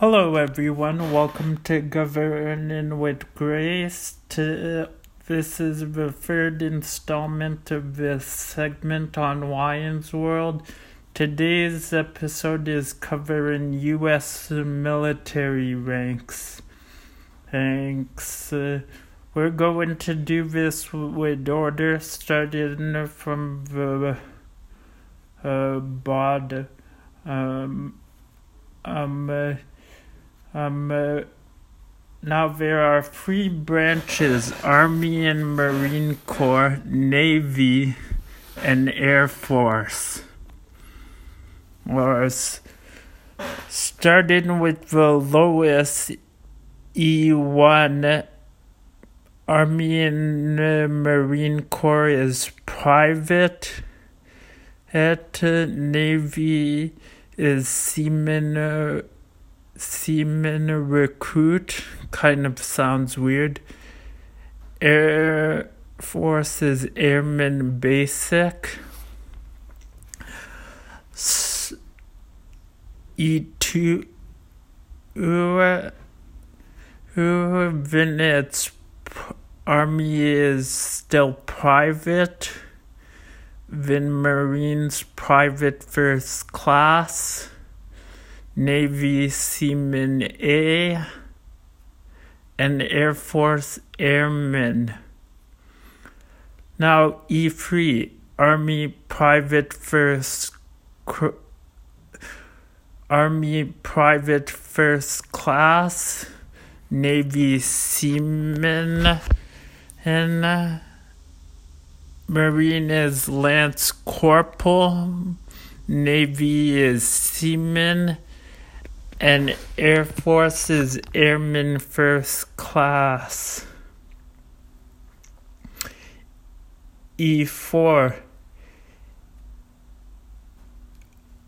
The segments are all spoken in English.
Hello, everyone. Welcome to Governing with Grace. To, this is the third installment of this segment on Wyan's World. Today's episode is covering U.S. military ranks. Thanks. Uh, we're going to do this with order, starting from the uh. Um, um, uh, um, uh, now there are three branches Army and Marine Corps, Navy, and Air Force. Or starting with the lowest E1 Army and uh, Marine Corps is private. At uh, Navy is seaman. Seaman recruit kind of sounds weird. Air Force is Airman Basic. E2 then its Army is still private. Then Marines private first class. Navy Seaman A, and Air Force Airmen. Now, E3, Army Private First Army Private First Class, Navy Seaman, and Marine is Lance Corporal, Navy is Seaman, and Air Force's Airman First Class. E4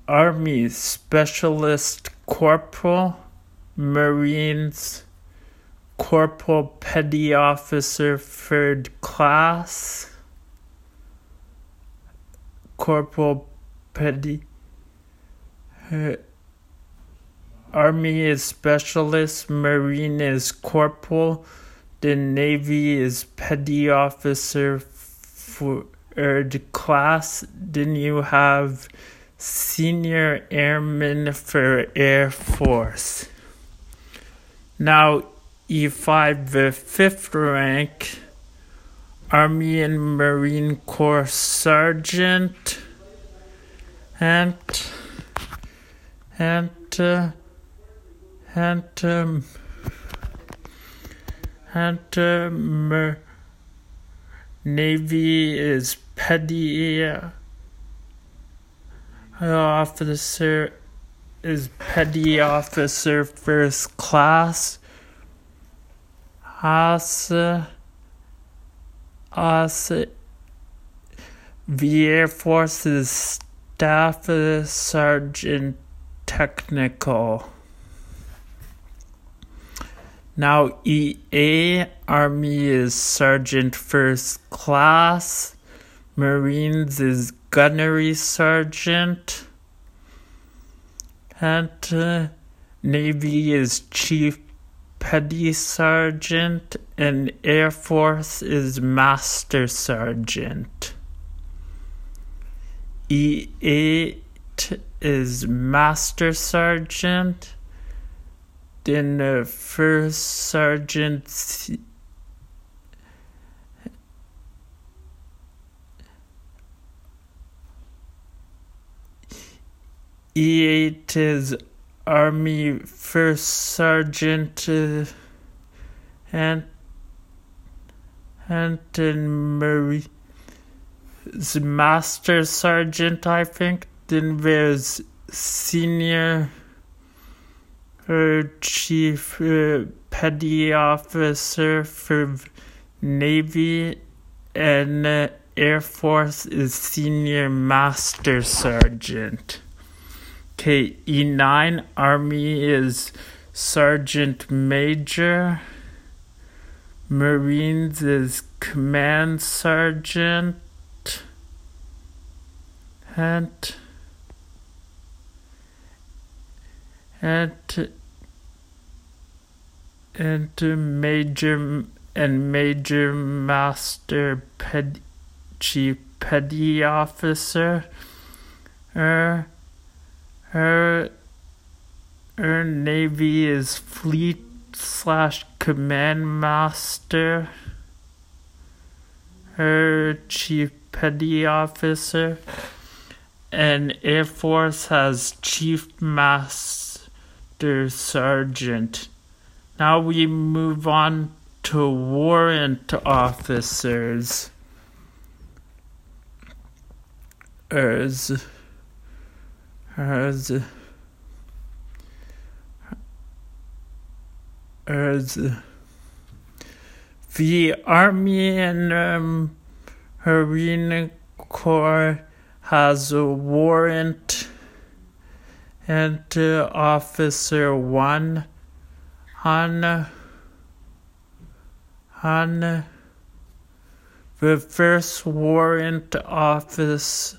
Army Specialist Corporal, Marines Corporal Petty Officer Third Class, Corporal Petty. Uh, Army is specialist, Marine is corporal, the Navy is petty officer third class. Then you have senior airman for Air Force. Now, E5, the fifth rank, Army and Marine Corps Sergeant, and and uh, and um, and um, Navy is petty officer is petty officer first class. As as the Air Force is staff sergeant technical. Now EA Army is Sergeant First Class. Marines is Gunnery Sergeant. And uh, Navy is Chief Petty Sergeant. And Air Force is Master Sergeant. E8 is Master Sergeant then the first sergeant E8 is Army First Sergeant uh, and Anton the Master Sergeant, I think. Then there's Senior Chief uh, Petty Officer for Navy and uh, Air Force is Senior Master Sergeant. Okay, E9 Army is Sergeant Major. Marines is Command Sergeant. And and into major and major master ped, chief petty officer. Her, her, her navy is fleet slash command master. Her chief petty officer. And Air Force has chief master sergeant. Now we move on to warrant officers. Ers. Ers. Ers. The Army and um, Marine Corps has a warrant and uh, Officer 1 on on the first warrant officer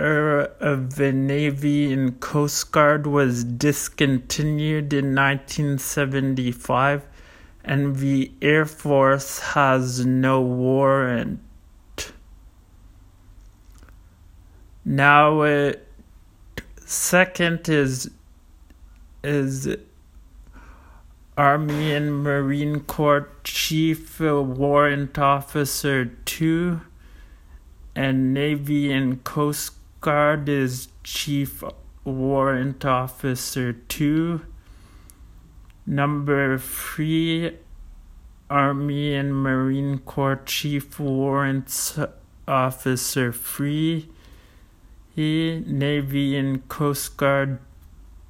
of the Navy and Coast Guard was discontinued in 1975, and the Air Force has no warrant. Now, uh, second is is Army and Marine Corps Chief uh, Warrant Officer 2, and Navy and Coast Guard is Chief Warrant Officer 2. Number 3, Army and Marine Corps Chief Warrant Officer 3. Navy and Coast Guard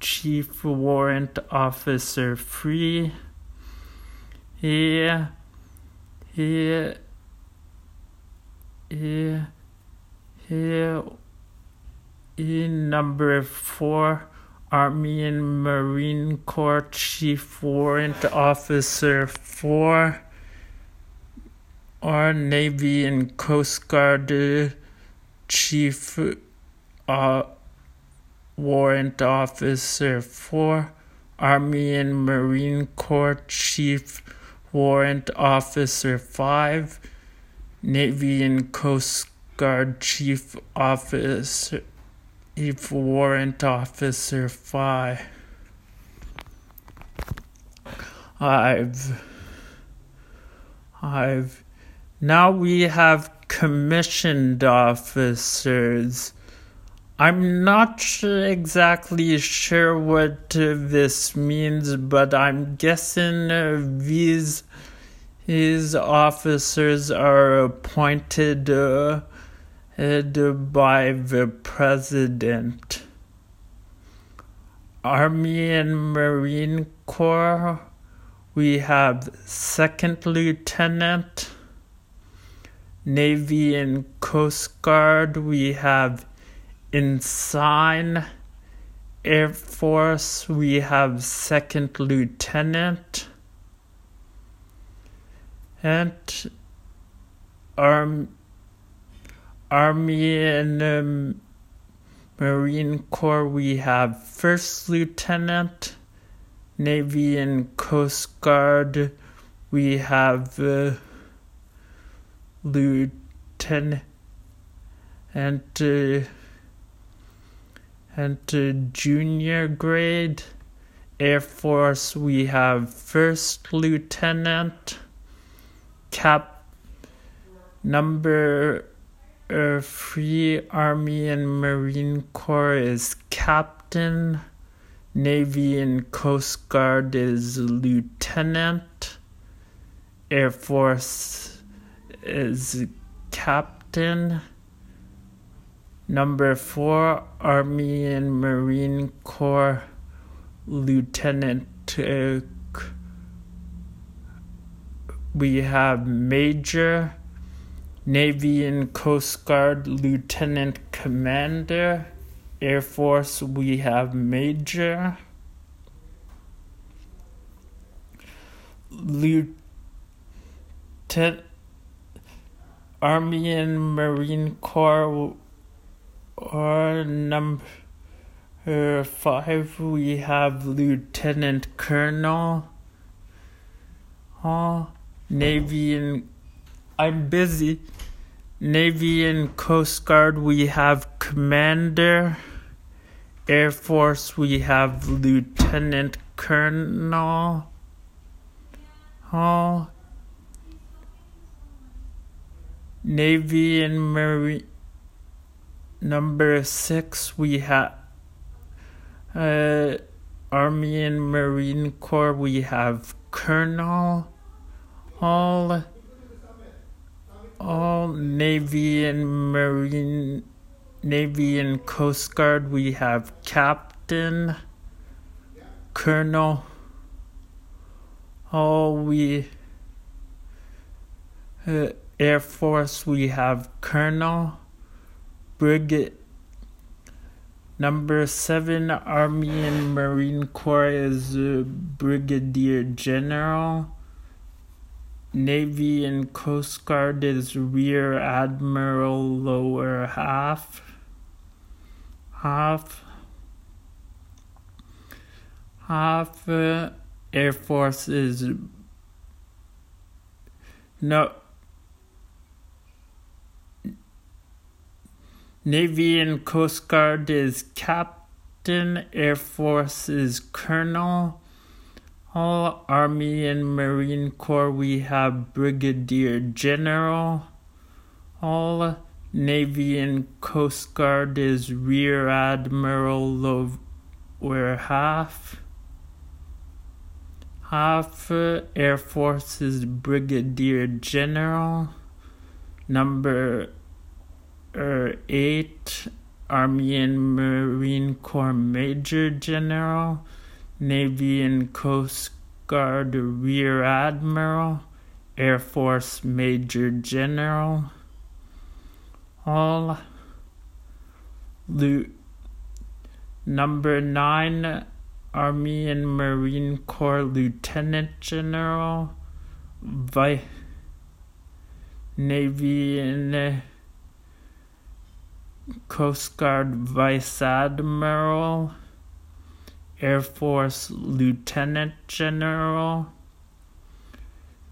Chief Warrant Officer Free. Here, here, here, here, in number four, Army and Marine Corps Chief Warrant Officer four, or Navy and Coast Guard Chief uh, Warrant Officer 4, Army and Marine Corps Chief Warrant Officer 5, Navy and Coast Guard Chief Officer Chief Warrant Officer 5. I've I've now we have commissioned officers I'm not exactly sure what this means, but I'm guessing uh, these these officers are appointed uh, by the president. Army and Marine Corps, we have second lieutenant. Navy and Coast Guard, we have Ensign Air Force, we have Second Lieutenant. And Arm, Army and um, Marine Corps, we have First Lieutenant. Navy and Coast Guard, we have uh, Lieutenant. And uh, and to junior grade Air Force, we have First Lieutenant, Cap number uh, three Army and Marine Corps is Captain, Navy and Coast Guard is Lieutenant, Air Force is Captain. Number four, Army and Marine Corps Lieutenant. Uh, we have Major, Navy and Coast Guard Lieutenant Commander. Air Force, we have Major. Lieutenant Army and Marine Corps or number Uh, five, we have Lieutenant Colonel. Oh, Navy and I'm busy. Navy and Coast Guard, we have Commander. Air Force, we have Lieutenant Colonel. Oh, Navy and Marine. Number six, we have uh, Army and Marine Corps, we have Colonel. All, all Navy and Marine, Navy and Coast Guard, we have Captain, Colonel. All we, uh, Air Force, we have Colonel, Brigade. Number seven, Army and Marine Corps is Brigadier General. Navy and Coast Guard is Rear Admiral Lower Half. Half. Half. Uh, Air Force is. No. Navy and Coast Guard is Captain, Air Force is Colonel. All Army and Marine Corps we have Brigadier General. All Navy and Coast Guard is Rear Admiral Lower Half. Half Air Force is Brigadier General. Number er, Er, 8 Army and Marine Corps Major General, Navy and Coast Guard Rear Admiral, Air Force Major General, all Lu- number 9 Army and Marine Corps Lieutenant General, Vice Navy and Coast Guard Vice Admiral, Air Force Lieutenant General,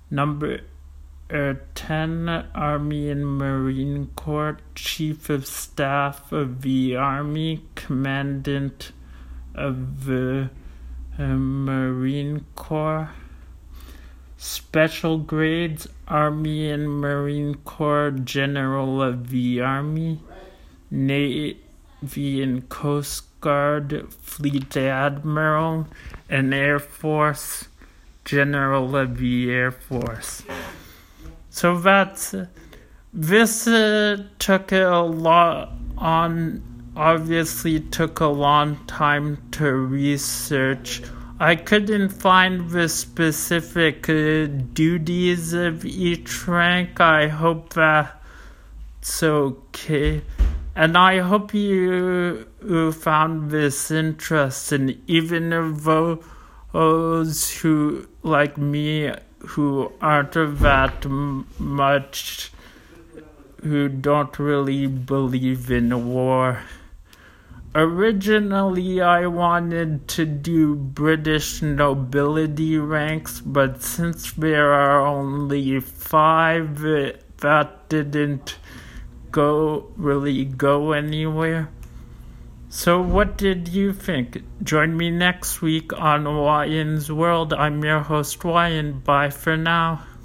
number uh, 10 Army and Marine Corps Chief of Staff of the Army, Commandant of the uh, Marine Corps. Special grades Army and Marine Corps General of the Army. Navy and Coast Guard Fleet Admiral and Air Force General of the Air Force. So that's this uh, took a lot on obviously took a long time to research. I couldn't find the specific uh, duties of each rank. I hope that's okay. And I hope you, you found this interesting, even if those who, like me, who aren't that much, who don't really believe in war. Originally, I wanted to do British nobility ranks, but since there are only five, that didn't go really go anywhere. So, what did you think? Join me next week on Wyan's World. I'm your host, Wyan. Bye for now.